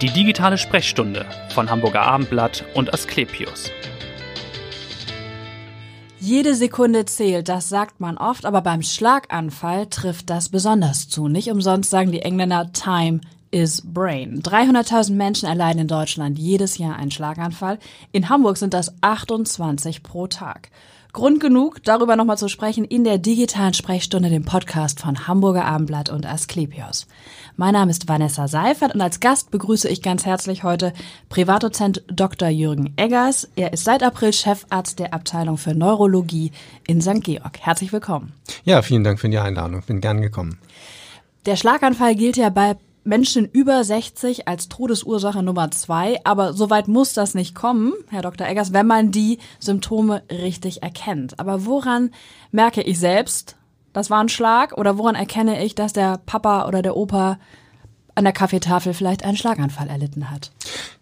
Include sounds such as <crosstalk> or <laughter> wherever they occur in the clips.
Die digitale Sprechstunde von Hamburger Abendblatt und Asklepios. Jede Sekunde zählt, das sagt man oft, aber beim Schlaganfall trifft das besonders zu. Nicht umsonst sagen die Engländer Time is Brain. 300.000 Menschen erleiden in Deutschland jedes Jahr einen Schlaganfall. In Hamburg sind das 28 pro Tag. Grund genug, darüber nochmal zu sprechen in der digitalen Sprechstunde, dem Podcast von Hamburger Abendblatt und Asklepios. Mein Name ist Vanessa Seifert und als Gast begrüße ich ganz herzlich heute Privatdozent Dr. Jürgen Eggers. Er ist seit April Chefarzt der Abteilung für Neurologie in St. Georg. Herzlich willkommen. Ja, vielen Dank für die Einladung. Bin gern gekommen. Der Schlaganfall gilt ja bei Menschen über 60 als Todesursache Nummer zwei, aber soweit muss das nicht kommen, Herr Dr. Eggers, wenn man die Symptome richtig erkennt. Aber woran merke ich selbst, das war ein Schlag, oder woran erkenne ich, dass der Papa oder der Opa an der Kaffeetafel vielleicht einen Schlaganfall erlitten hat?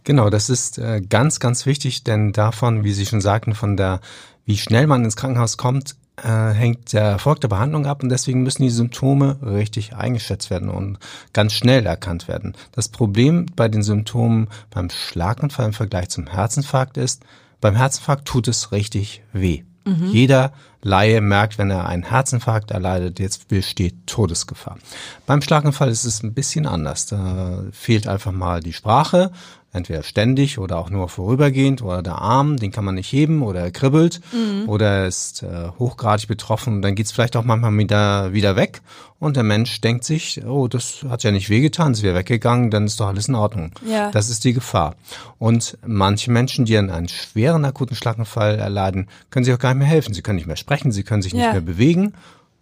Genau, das ist äh, ganz, ganz wichtig, denn davon, wie Sie schon sagten, von der, wie schnell man ins Krankenhaus kommt, äh, hängt der Erfolg der Behandlung ab und deswegen müssen die Symptome richtig eingeschätzt werden und ganz schnell erkannt werden. Das Problem bei den Symptomen beim Schlaganfall im Vergleich zum Herzinfarkt ist, beim Herzinfarkt tut es richtig weh. Mhm. Jeder Laie merkt, wenn er einen Herzinfarkt erleidet, jetzt besteht Todesgefahr. Beim Schlaganfall ist es ein bisschen anders. Da fehlt einfach mal die Sprache, entweder ständig oder auch nur vorübergehend oder der Arm, den kann man nicht heben oder er kribbelt mhm. oder er ist äh, hochgradig betroffen und dann geht's vielleicht auch manchmal wieder, wieder weg und der Mensch denkt sich, oh, das hat ja nicht wehgetan, es wäre weggegangen, dann ist doch alles in Ordnung. Ja. Das ist die Gefahr. Und manche Menschen, die einen schweren akuten Schlaganfall erleiden, können sich auch gar nicht mehr helfen. Sie können nicht mehr sprechen, sie können sich ja. nicht mehr bewegen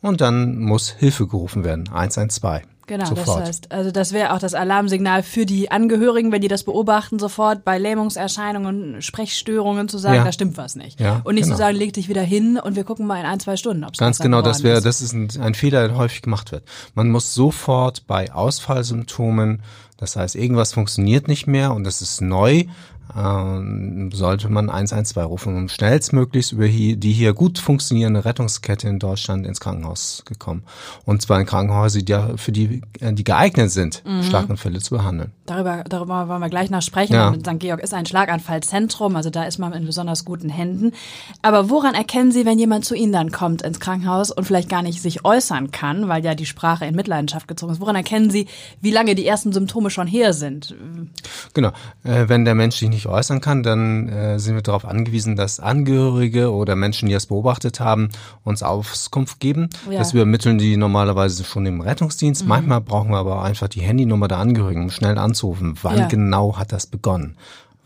und dann muss Hilfe gerufen werden, 112. Genau, sofort. das heißt, also das wäre auch das Alarmsignal für die Angehörigen, wenn die das beobachten, sofort bei Lähmungserscheinungen, Sprechstörungen zu sagen, ja. da stimmt was nicht. Ja, und nicht genau. zu sagen, leg dich wieder hin und wir gucken mal in ein, zwei Stunden, ob es Ganz genau, das wäre, das ist ein, ein Fehler, der häufig gemacht wird. Man muss sofort bei Ausfallsymptomen das heißt, irgendwas funktioniert nicht mehr und das ist neu ähm, sollte man 112 rufen, um schnellstmöglichst über hier, die hier gut funktionierende Rettungskette in Deutschland ins Krankenhaus gekommen. Und zwar in Krankenhäuser, die ja für die, äh, die geeignet sind, mhm. Schlaganfälle zu behandeln. Darüber, darüber wollen wir gleich noch sprechen. Ja. St. Georg ist ein Schlaganfallzentrum, also da ist man in besonders guten Händen. Aber woran erkennen Sie, wenn jemand zu Ihnen dann kommt ins Krankenhaus und vielleicht gar nicht sich äußern kann, weil ja die Sprache in Mitleidenschaft gezogen ist? Woran erkennen Sie, wie lange die ersten Symptome schon her sind? Genau, äh, wenn der Mensch sich nicht nicht äußern kann, dann äh, sind wir darauf angewiesen, dass Angehörige oder Menschen, die es beobachtet haben, uns Auskunft geben. Ja. Das übermitteln die normalerweise schon im Rettungsdienst. Mhm. Manchmal brauchen wir aber einfach die Handynummer der Angehörigen, um schnell anzurufen. Wann ja. genau hat das begonnen?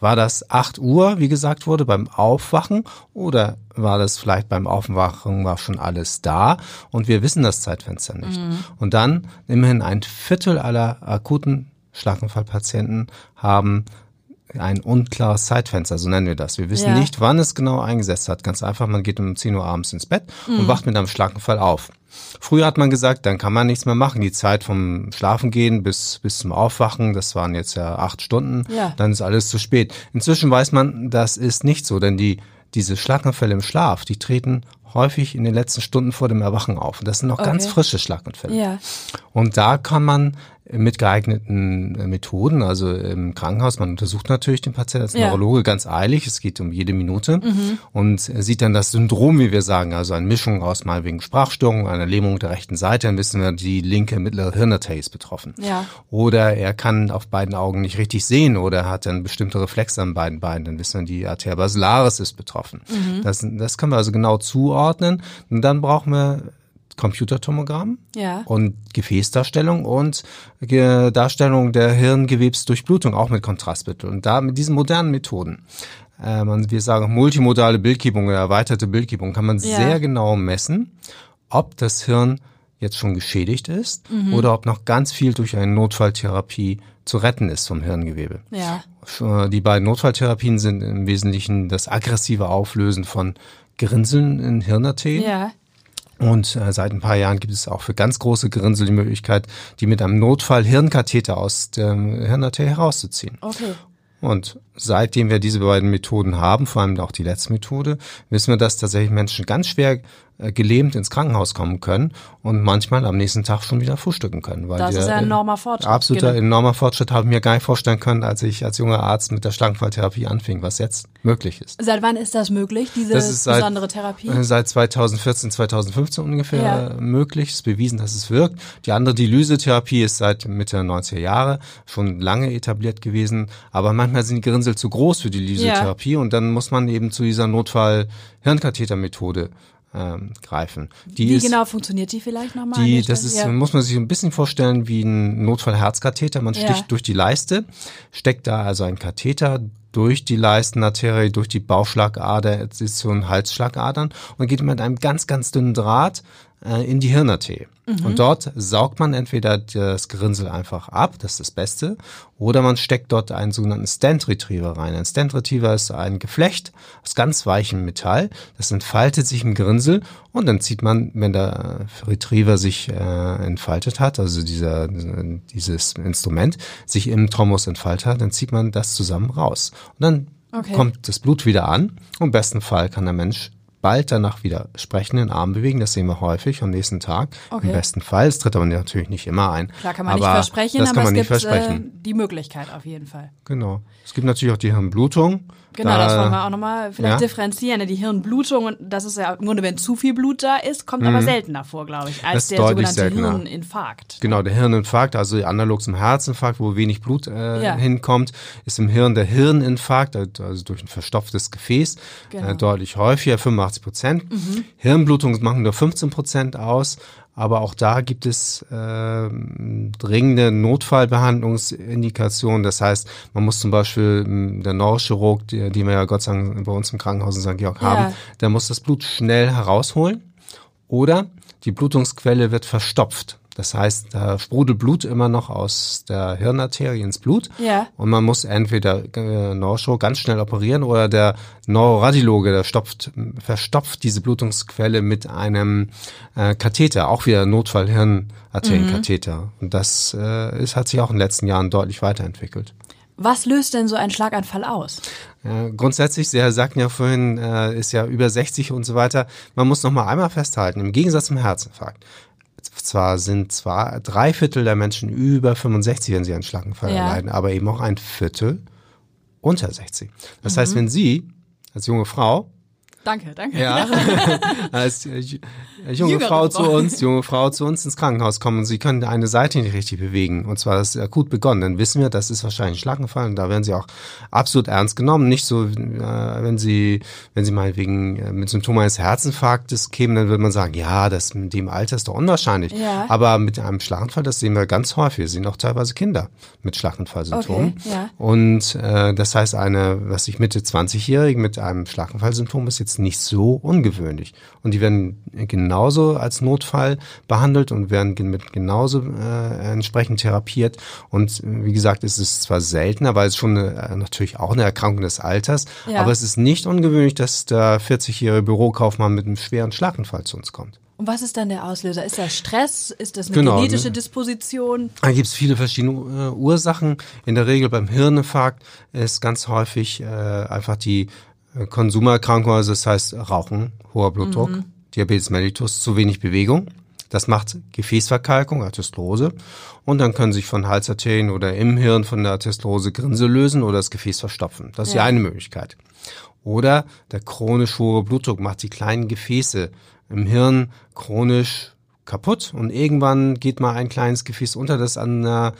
War das 8 Uhr, wie gesagt wurde, beim Aufwachen oder war das vielleicht beim Aufwachen war schon alles da und wir wissen das Zeitfenster nicht. Mhm. Und dann immerhin ein Viertel aller akuten Schlaganfallpatienten haben ein unklares Zeitfenster, so nennen wir das. Wir wissen ja. nicht, wann es genau eingesetzt hat. Ganz einfach, man geht um 10 Uhr abends ins Bett mhm. und wacht mit einem Schlaganfall auf. Früher hat man gesagt, dann kann man nichts mehr machen. Die Zeit vom Schlafengehen bis, bis zum Aufwachen, das waren jetzt ja acht Stunden, ja. dann ist alles zu spät. Inzwischen weiß man, das ist nicht so, denn die, diese Schlaganfälle im Schlaf, die treten häufig in den letzten Stunden vor dem Erwachen auf. Und das sind noch okay. ganz frische Schlaganfälle. Ja. Und da kann man mit geeigneten äh, Methoden, also im Krankenhaus. Man untersucht natürlich den Patienten als ja. Neurologe ganz eilig. Es geht um jede Minute mhm. und sieht dann das Syndrom, wie wir sagen, also eine Mischung aus mal wegen Sprachstörung, einer Lähmung der rechten Seite, dann wissen wir, die linke mittlere Hirnarterie ist betroffen. Ja. Oder er kann auf beiden Augen nicht richtig sehen oder hat dann bestimmte Reflexe an beiden Beinen, dann wissen wir, die Arteria basilaris ist betroffen. Mhm. Das, das können wir also genau zuordnen. Und dann brauchen wir Computertomogramm ja. und Gefäßdarstellung und Darstellung der Hirngewebsdurchblutung auch mit Kontrastmittel. Und da mit diesen modernen Methoden, äh, wir sagen multimodale Bildgebung oder erweiterte Bildgebung, kann man ja. sehr genau messen, ob das Hirn jetzt schon geschädigt ist mhm. oder ob noch ganz viel durch eine Notfalltherapie zu retten ist vom Hirngewebe. Ja. Die beiden Notfalltherapien sind im Wesentlichen das aggressive Auflösen von Gerinseln in Hirnarterien. Ja und äh, seit ein paar Jahren gibt es auch für ganz große Gerinnsel die Möglichkeit, die mit einem Notfall Hirnkatheter aus dem Hirnarterie herauszuziehen. Okay. Und seitdem wir diese beiden Methoden haben, vor allem auch die letzte Methode, wissen wir, dass tatsächlich Menschen ganz schwer gelähmt ins Krankenhaus kommen können und manchmal am nächsten Tag schon wieder frühstücken können. Weil das ist ja ein enormer Fortschritt. Absoluter genau. enormer Fortschritt habe ich mir gar nicht vorstellen können, als ich als junger Arzt mit der Schlangenfalltherapie anfing, was jetzt möglich ist. Seit wann ist das möglich, diese das ist besondere seit, Therapie? Äh, seit 2014, 2015 ungefähr ja. möglich. Es ist bewiesen, dass es wirkt. Die andere Dilysetherapie ist seit Mitte der 90er Jahre schon lange etabliert gewesen, aber manchmal sind die Gerinnsel zu groß für die Dilysetherapie ja. und dann muss man eben zu dieser Notfall-Hirnkathetermethode ähm, greifen. Die Wie ist, genau funktioniert die vielleicht nochmal? Die, das ist, ja. muss man sich ein bisschen vorstellen wie ein Notfall-Herzkatheter. Man sticht ja. durch die Leiste, steckt da also ein Katheter durch die Leistenarterie, durch die Bauchschlagader, es ist so ein Halsschlagadern und geht mit einem ganz, ganz dünnen Draht äh, in die Hirnarterie. Mhm. Und dort saugt man entweder das Gerinnsel einfach ab, das ist das Beste, oder man steckt dort einen sogenannten Stent Retriever rein. Ein Stent Retriever ist ein Geflecht aus ganz weichem Metall, das entfaltet sich im Gerinnsel und dann zieht man, wenn der Retriever sich äh, entfaltet hat, also dieser, dieses Instrument sich im Thrombus entfaltet hat, dann zieht man das zusammen raus. Und dann Okay. kommt das Blut wieder an. Und Im besten Fall kann der Mensch bald danach wieder sprechen, den Arm bewegen. Das sehen wir häufig am nächsten Tag. Okay. Im besten Fall. Es tritt aber natürlich nicht immer ein. Klar kann man aber nicht versprechen, das kann aber man es nicht gibt äh, die Möglichkeit auf jeden Fall. Genau. Es gibt natürlich auch die Hirnblutung. Genau, da, das wollen wir auch nochmal vielleicht ja? differenzieren. Ne? Die Hirnblutung, und das ist ja im Grunde, wenn zu viel Blut da ist, kommt mhm. aber seltener vor, glaube ich, als der sogenannte seltener. Hirninfarkt. Genau, der Hirninfarkt, also analog zum Herzinfarkt, wo wenig Blut äh, ja. hinkommt, ist im Hirn der Hirninfarkt, also durch ein verstopftes Gefäß, äh, genau. äh, deutlich häufiger, 85 Prozent. Mhm. Hirnblutung machen nur 15 Prozent aus. Aber auch da gibt es äh, dringende Notfallbehandlungsindikationen. Das heißt, man muss zum Beispiel hm, der Neurochirurg, die, die wir ja Gott sei Dank bei uns im Krankenhaus in St. Georg ja. haben, der muss das Blut schnell herausholen. Oder die Blutungsquelle wird verstopft. Das heißt, da sprudelt Blut immer noch aus der Hirnarterie ins Blut. Ja. Und man muss entweder äh, Neurochirurg ganz schnell operieren oder der Neuroradiologe, der stopft, verstopft diese Blutungsquelle mit einem äh, Katheter, auch wieder Notfall-Hirnarterienkatheter. Mhm. Und das äh, ist, hat sich auch in den letzten Jahren deutlich weiterentwickelt. Was löst denn so ein Schlaganfall aus? Ja, grundsätzlich, Sie sagten ja vorhin, äh, ist ja über 60 und so weiter. Man muss noch mal einmal festhalten, im Gegensatz zum Herzinfarkt zwar sind zwar drei Viertel der Menschen über 65, wenn sie einen Schlaganfall ja. erleiden, aber eben auch ein Viertel unter 60. Das mhm. heißt, wenn Sie als junge Frau Danke, danke. Ja, <laughs> als äh, junge Jüngere Frau zu uns, junge Frau zu uns ins Krankenhaus kommen und sie können eine Seite nicht richtig bewegen. Und zwar ist akut begonnen. Dann wissen wir, das ist wahrscheinlich ein Schlaganfall und da werden sie auch absolut ernst genommen. Nicht so, äh, wenn sie, wenn sie mal wegen äh, mit Symptomen eines Herzinfarktes kämen, dann würde man sagen, ja, das mit dem Alter ist doch unwahrscheinlich. Ja. Aber mit einem Schlaganfall, das sehen wir ganz häufig. Wir sehen auch teilweise Kinder mit Schlaganfallsymptomen. Okay, ja. Und äh, das heißt, eine, was ich Mitte 20-Jährige mit einem Schlaganfallsymptom ist jetzt jetzt nicht so ungewöhnlich. Und die werden genauso als Notfall behandelt und werden mit genauso äh, entsprechend therapiert. Und wie gesagt, es ist zwar seltener, weil es schon eine, äh, natürlich auch eine Erkrankung des Alters, ja. aber es ist nicht ungewöhnlich, dass der 40-jährige Bürokaufmann mit einem schweren Schlaganfall zu uns kommt. Und was ist dann der Auslöser? Ist das Stress? Ist das eine genau, genetische Disposition? Da gibt es viele verschiedene äh, Ursachen. In der Regel beim Hirninfarkt ist ganz häufig äh, einfach die Konsumererkrankung, also das heißt Rauchen, hoher Blutdruck, mhm. Diabetes mellitus, zu wenig Bewegung. Das macht Gefäßverkalkung, Athestrose. Und dann können sich von Halsarterien oder im Hirn von der Athestrose Grinse lösen oder das Gefäß verstopfen. Das ist ja, ja eine Möglichkeit. Oder der chronisch hohe Blutdruck macht die kleinen Gefäße im Hirn chronisch kaputt und irgendwann geht mal ein kleines Gefäß unter, das an einer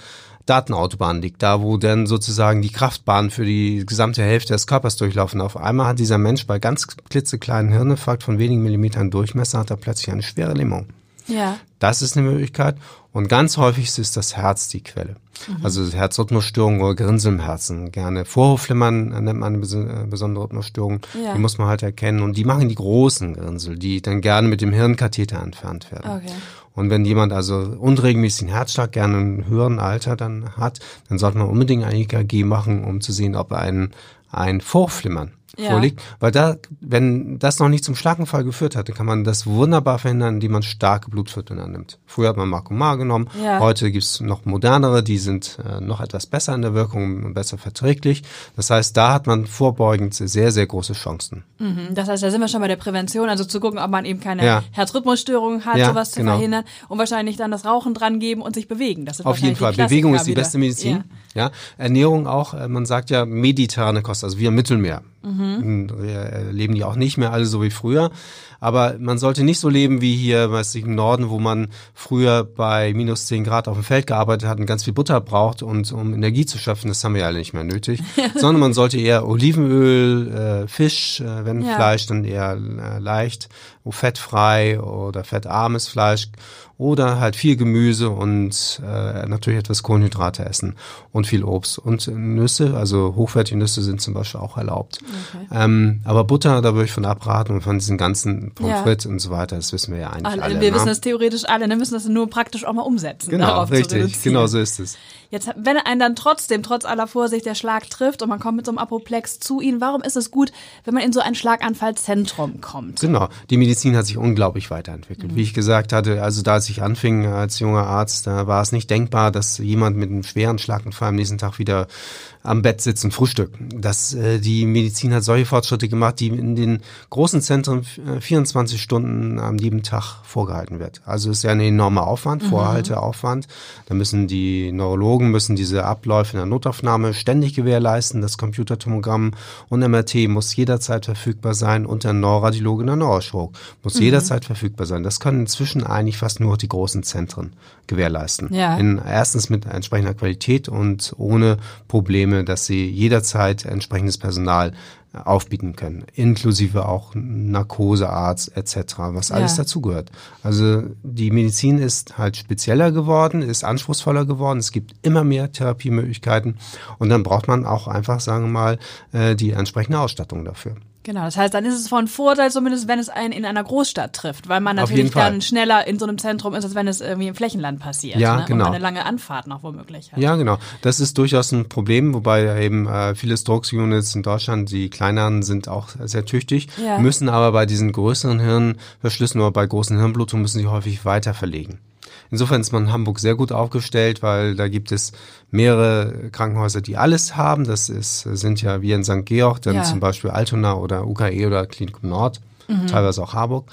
Datenautobahn liegt, da wo dann sozusagen die Kraftbahnen für die gesamte Hälfte des Körpers durchlaufen. Auf einmal hat dieser Mensch bei ganz klitzekleinen Hirninfarkt von wenigen Millimetern Durchmesser hat er plötzlich eine schwere Lähmung. Ja. Das ist eine Möglichkeit. Und ganz häufig ist das Herz die Quelle. Mhm. Also Herzrhythmusstörungen oder Grinsel im Herzen. Gerne Vorhofflimmern nennt man eine äh, besondere Rhythmusstörung. Ja. Die muss man halt erkennen. Und die machen die großen Grinsel, die dann gerne mit dem Hirnkatheter entfernt werden. Okay. Und wenn jemand also unregelmäßigen Herzschlag gerne im höheren Alter dann hat, dann sollte man unbedingt ein EKG machen, um zu sehen, ob ein, ein Vorflimmern ja. vorliegt, weil da, wenn das noch nicht zum Schlaganfall geführt hatte, kann man das wunderbar verhindern, indem man starke Blutverdünner nimmt. Früher hat man Marcomar genommen, ja. heute gibt's noch modernere, die sind äh, noch etwas besser in der Wirkung und besser verträglich. Das heißt, da hat man vorbeugend sehr, sehr große Chancen. Mhm. Das heißt, da sind wir schon bei der Prävention, also zu gucken, ob man eben keine ja. Herzrhythmusstörungen hat, sowas zu genau. verhindern und wahrscheinlich dann das Rauchen dran geben und sich bewegen. Das Auf jeden Fall. Bewegung ist die beste Medizin. Ja. Ernährung auch, äh, man sagt ja mediterrane Kost, also wie im Mittelmeer. Mhm. Leben die auch nicht mehr alle so wie früher. Aber man sollte nicht so leben wie hier, weiß ich, im Norden, wo man früher bei minus 10 Grad auf dem Feld gearbeitet hat und ganz viel Butter braucht und um Energie zu schaffen, das haben wir ja alle nicht mehr nötig. <laughs> Sondern man sollte eher Olivenöl, äh, Fisch, äh, wenn ja. Fleisch, dann eher äh, leicht, fettfrei oder fettarmes Fleisch oder halt viel Gemüse und äh, natürlich etwas Kohlenhydrate essen und viel Obst und Nüsse, also hochwertige Nüsse sind zum Beispiel auch erlaubt. Okay. Ähm, aber Butter, da würde ich von abraten und von diesen ganzen Pommes frites ja. und so weiter, das wissen wir ja eigentlich alle. alle wir ne? wissen das theoretisch alle, wir müssen das nur praktisch auch mal umsetzen. Genau, richtig, genau so ist es. Jetzt, wenn einen dann trotzdem, trotz aller Vorsicht, der Schlag trifft und man kommt mit so einem Apoplex zu Ihnen, warum ist es gut, wenn man in so ein Schlaganfallzentrum kommt? Genau, die Medizin hat sich unglaublich weiterentwickelt. Mhm. Wie ich gesagt hatte, also da als ich anfing als junger Arzt, da war es nicht denkbar, dass jemand mit einem schweren Schlaganfall am nächsten Tag wieder am Bett sitzen, frühstücken. Das, äh, die Medizin hat solche Fortschritte gemacht, die in den großen Zentren 24 Stunden am lieben Tag vorgehalten wird. Also ist ja ein enormer Aufwand, mhm. Vorhalteaufwand. Da müssen die Neurologen müssen diese Abläufe in der Notaufnahme ständig gewährleisten. Das Computertomogramm und MRT muss jederzeit verfügbar sein und der Neuroradiologe in der Neurochirurg muss mhm. jederzeit verfügbar sein. Das können inzwischen eigentlich fast nur die großen Zentren gewährleisten. Ja. In, erstens mit entsprechender Qualität und ohne Probleme Systeme, dass sie jederzeit entsprechendes Personal aufbieten können, inklusive auch Narkosearzt etc., was alles ja. dazugehört. Also die Medizin ist halt spezieller geworden, ist anspruchsvoller geworden, es gibt immer mehr Therapiemöglichkeiten und dann braucht man auch einfach, sagen wir mal, äh, die entsprechende Ausstattung dafür. Genau, das heißt, dann ist es von Vorteil, zumindest wenn es einen in einer Großstadt trifft, weil man natürlich dann schneller in so einem Zentrum ist, als wenn es irgendwie im Flächenland passiert. Ja, ne? genau. Und eine lange Anfahrt noch womöglich hat. Ja, genau. Das ist durchaus ein Problem, wobei eben äh, viele Strokes-Units in Deutschland, die kleineren, sind auch sehr tüchtig, ja. müssen aber bei diesen größeren Hirnverschlüssen oder bei großen Hirnblutungen müssen sie häufig weiter verlegen. Insofern ist man in Hamburg sehr gut aufgestellt, weil da gibt es mehrere Krankenhäuser, die alles haben. Das ist, sind ja wie in St. Georg, dann ja. zum Beispiel Altona oder UKE oder Klinikum Nord, mhm. teilweise auch Harburg.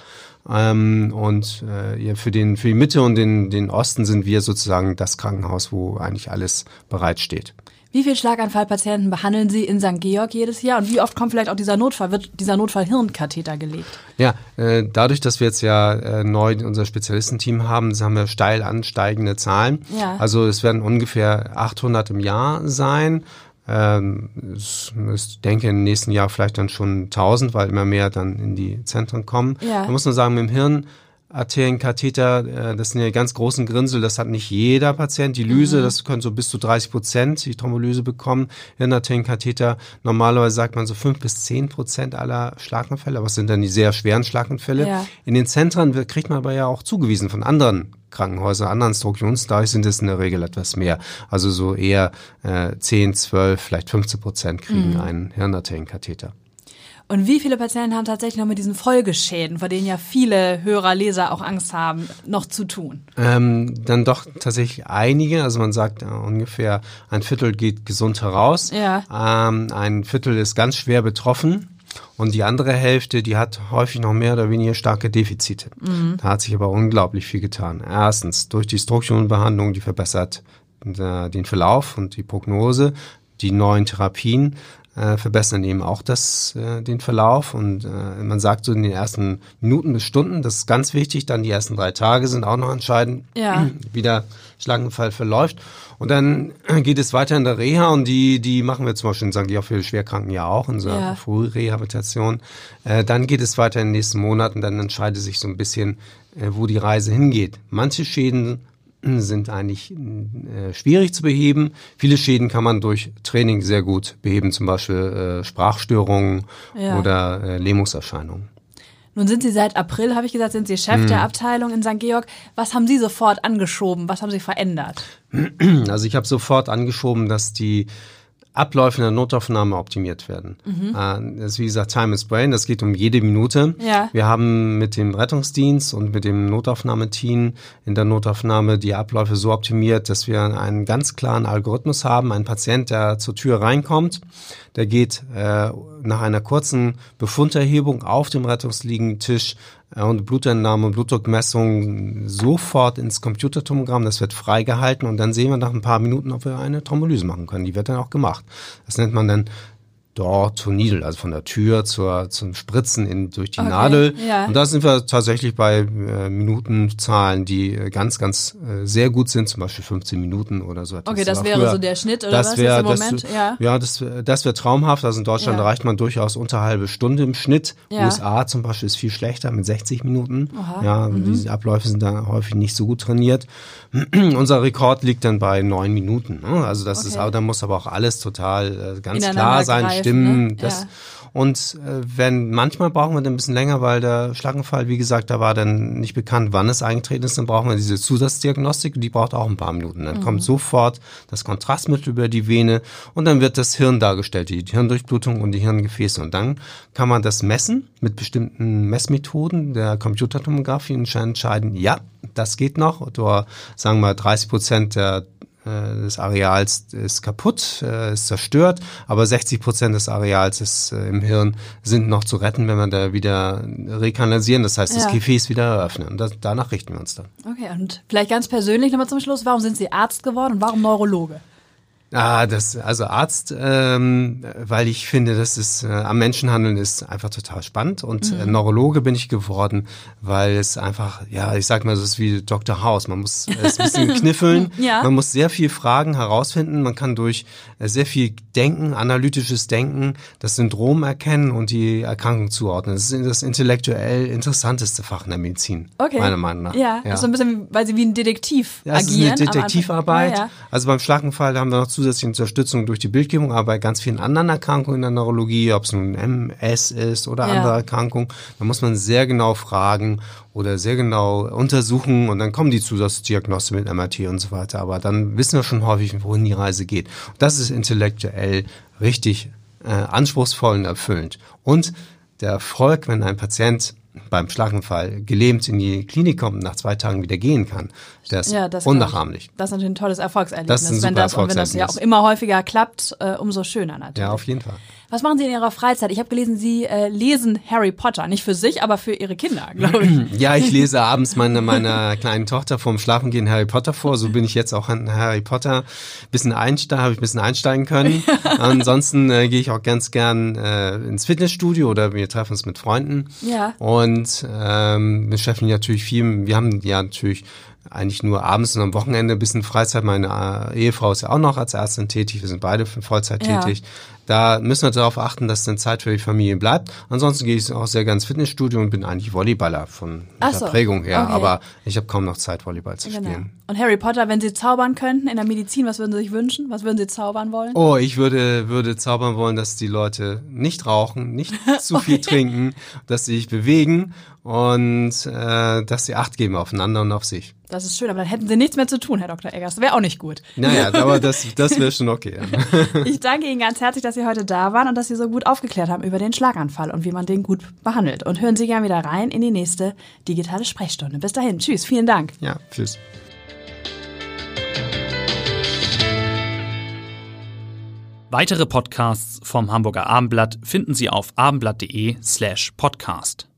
Ähm, und äh, ja, für, den, für die Mitte und den, den Osten sind wir sozusagen das Krankenhaus, wo eigentlich alles bereitsteht. Wie viele Schlaganfallpatienten behandeln Sie in St. Georg jedes Jahr und wie oft kommt vielleicht auch dieser Notfall, wird dieser Notfall-Hirnkatheter gelegt? Ja, äh, dadurch, dass wir jetzt ja äh, neu unser Spezialistenteam haben, haben wir steil ansteigende Zahlen. Ja. Also es werden ungefähr 800 im Jahr sein. Ähm, ich denke, im nächsten Jahr vielleicht dann schon 1000, weil immer mehr dann in die Zentren kommen. Ja. Man muss nur sagen, mit dem Hirn Arterienkatheter, äh, das sind ja ganz großen Grinsel, das hat nicht jeder Patient. Die Lyse, mhm. das können so bis zu 30 Prozent die Thrombolyse bekommen. Hirnarterienkatheter, normalerweise sagt man so fünf bis zehn Prozent aller Schlaganfälle, aber es sind dann die sehr schweren Schlaganfälle. Ja. In den Zentren kriegt man aber ja auch zugewiesen von anderen Krankenhäusern, anderen Strukturen, da sind es in der Regel etwas mehr. Also so eher äh, 10, 12, vielleicht 15 Prozent kriegen mhm. einen Hirnarterienkatheter. Und wie viele Patienten haben tatsächlich noch mit diesen Folgeschäden, vor denen ja viele Hörer, Leser auch Angst haben, noch zu tun? Ähm, dann doch tatsächlich einige. Also man sagt äh, ungefähr ein Viertel geht gesund heraus. Ja. Ähm, ein Viertel ist ganz schwer betroffen. Und die andere Hälfte, die hat häufig noch mehr oder weniger starke Defizite. Mhm. Da hat sich aber unglaublich viel getan. Erstens durch die Strukturenbehandlung, die verbessert äh, den Verlauf und die Prognose, die neuen Therapien äh, verbessern eben auch das, äh, den Verlauf. Und äh, man sagt so in den ersten Minuten bis Stunden, das ist ganz wichtig. Dann die ersten drei Tage sind auch noch entscheidend, ja. <clears throat> wie der Schlangenfall verläuft. Und dann geht es weiter in der Reha und die, die machen wir zum Beispiel in St. Georg für Schwerkranken ja auch, in unserer ja. Frührehabilitation. Äh, dann geht es weiter in den nächsten Monaten, dann entscheidet sich so ein bisschen, äh, wo die Reise hingeht. Manche Schäden sind eigentlich äh, schwierig zu beheben. Viele Schäden kann man durch Training sehr gut beheben, zum Beispiel äh, Sprachstörungen ja. oder äh, Lähmungserscheinungen. Nun sind Sie seit April, habe ich gesagt, sind Sie Chef hm. der Abteilung in St. Georg. Was haben Sie sofort angeschoben? Was haben Sie verändert? Also ich habe sofort angeschoben, dass die Abläufe in der Notaufnahme optimiert werden. Mhm. Äh, das ist wie gesagt Time is Brain, das geht um jede Minute. Ja. Wir haben mit dem Rettungsdienst und mit dem Notaufnahmeteam in der Notaufnahme die Abläufe so optimiert, dass wir einen ganz klaren Algorithmus haben. Ein Patient, der zur Tür reinkommt, der geht äh, nach einer kurzen Befunderhebung auf dem Rettungsliegentisch äh, und Blutentnahme und Blutdruckmessung sofort ins Computertomogramm. Das wird freigehalten und dann sehen wir nach ein paar Minuten, ob wir eine Thrombolyse machen können. Die wird dann auch gemacht. Das nennt man dann Door to Needle, also von der Tür zur, zum Spritzen in, durch die okay, Nadel. Ja. Und da sind wir tatsächlich bei äh, Minutenzahlen, die äh, ganz, ganz äh, sehr gut sind, zum Beispiel 15 Minuten oder so etwas. Okay, das wäre früher, so der Schnitt oder das was wär, im Moment? Das, ja, ja das, das wäre traumhaft. Also in Deutschland ja. erreicht man durchaus unter halbe Stunde im Schnitt. Ja. USA zum Beispiel ist viel schlechter mit 60 Minuten. Aha. Ja, mhm. diese Abläufe sind da häufig nicht so gut trainiert. <clears throat> Unser Rekord liegt dann bei neun Minuten. Ne? Also das okay. ist, da muss aber auch alles total äh, ganz klar sein. Greifen Stimmen. Ne? Das, ja. Und äh, wenn manchmal brauchen wir dann ein bisschen länger, weil der Schlaganfall, wie gesagt, da war dann nicht bekannt, wann es eingetreten ist, dann brauchen wir diese Zusatzdiagnostik, die braucht auch ein paar Minuten. Dann mhm. kommt sofort das Kontrastmittel über die Vene und dann wird das Hirn dargestellt, die Hirndurchblutung und die Hirngefäße. Und dann kann man das messen mit bestimmten Messmethoden der Computertomographie und entscheiden, ja, das geht noch. Oder sagen wir 30 Prozent der des Areals ist kaputt, äh, ist zerstört, aber 60 Prozent des Areals ist äh, im Hirn sind noch zu retten, wenn wir da wieder rekanalisieren, das heißt, ja. das Gefäß wieder eröffnen. Und das, danach richten wir uns dann. Okay, und vielleicht ganz persönlich nochmal zum Schluss, warum sind Sie Arzt geworden und warum Neurologe? Ah, das, also Arzt, ähm, weil ich finde, das ist, äh, am Menschenhandeln ist einfach total spannend und äh, mhm. äh, Neurologe bin ich geworden, weil es einfach, ja, ich sag mal, es ist wie Dr. House. Man muss es ein bisschen <laughs> kniffeln, ja. man muss sehr viel Fragen herausfinden, man kann durch äh, sehr viel Denken, analytisches Denken, das Syndrom erkennen und die Erkrankung zuordnen. Das ist das intellektuell interessanteste Fach in der Medizin, okay. meiner Meinung nach. Ja, ja. so ein bisschen, weil sie wie ein Detektiv ja, agieren. Das ist eine Detektivarbeit. Ja, ja. Also beim Schlaganfall haben wir noch zusätzliche Unterstützung durch die Bildgebung, aber bei ganz vielen anderen Erkrankungen in der Neurologie, ob es nun MS ist oder ja. andere Erkrankungen, da muss man sehr genau fragen oder sehr genau untersuchen und dann kommen die Zusatzdiagnose mit MRT und so weiter. Aber dann wissen wir schon häufig, wohin die Reise geht. das ist intellektuell richtig äh, anspruchsvoll und erfüllend. Und der Erfolg, wenn ein Patient beim Schlaganfall gelähmt in die Klinik kommt und nach zwei Tagen wieder gehen kann, das ist ja, das unnachahmlich. Das ist natürlich ein tolles Erfolgserlebnis. Das ist ein wenn, das, und wenn das ja auch immer häufiger klappt, äh, umso schöner natürlich. Ja, auf jeden Fall. Was machen Sie in Ihrer Freizeit? Ich habe gelesen, Sie äh, lesen Harry Potter. Nicht für sich, aber für Ihre Kinder, glaube ich. Ja, ich lese abends meine, meiner kleinen Tochter vorm Schlafengehen Harry Potter vor. So bin ich jetzt auch an Harry Potter bisschen einsteigen, habe ich ein bisschen einsteigen können. <laughs> Ansonsten äh, gehe ich auch ganz gern äh, ins Fitnessstudio oder wir treffen uns mit Freunden. Ja. Und ähm, beschäftigen natürlich viel. Wir haben ja natürlich eigentlich nur abends und am Wochenende ein bisschen Freizeit. Meine äh, Ehefrau ist ja auch noch als Ärztin tätig. Wir sind beide Vollzeit ja. tätig. Da müssen wir darauf achten, dass dann Zeit für die Familie bleibt. Ansonsten gehe ich auch sehr gerne ins Fitnessstudio und bin eigentlich Volleyballer von der so. Prägung her. Okay. Aber ich habe kaum noch Zeit, Volleyball zu genau. spielen. Und Harry Potter, wenn Sie zaubern könnten in der Medizin, was würden Sie sich wünschen? Was würden Sie zaubern wollen? Oh, ich würde, würde zaubern wollen, dass die Leute nicht rauchen, nicht <laughs> zu okay. viel trinken, dass sie sich bewegen und äh, dass sie Acht geben aufeinander und auf sich. Das ist schön, aber dann hätten Sie nichts mehr zu tun, Herr Dr. Eggers. Das wäre auch nicht gut. Naja, <laughs> aber das, das wäre schon okay. <laughs> ich danke Ihnen ganz herzlich, dass Sie heute da waren und dass Sie so gut aufgeklärt haben über den Schlaganfall und wie man den gut behandelt. Und hören Sie gerne wieder rein in die nächste digitale Sprechstunde. Bis dahin, tschüss, vielen Dank. Ja, tschüss. Weitere Podcasts vom Hamburger Abendblatt finden Sie auf abendblatt.de slash podcast.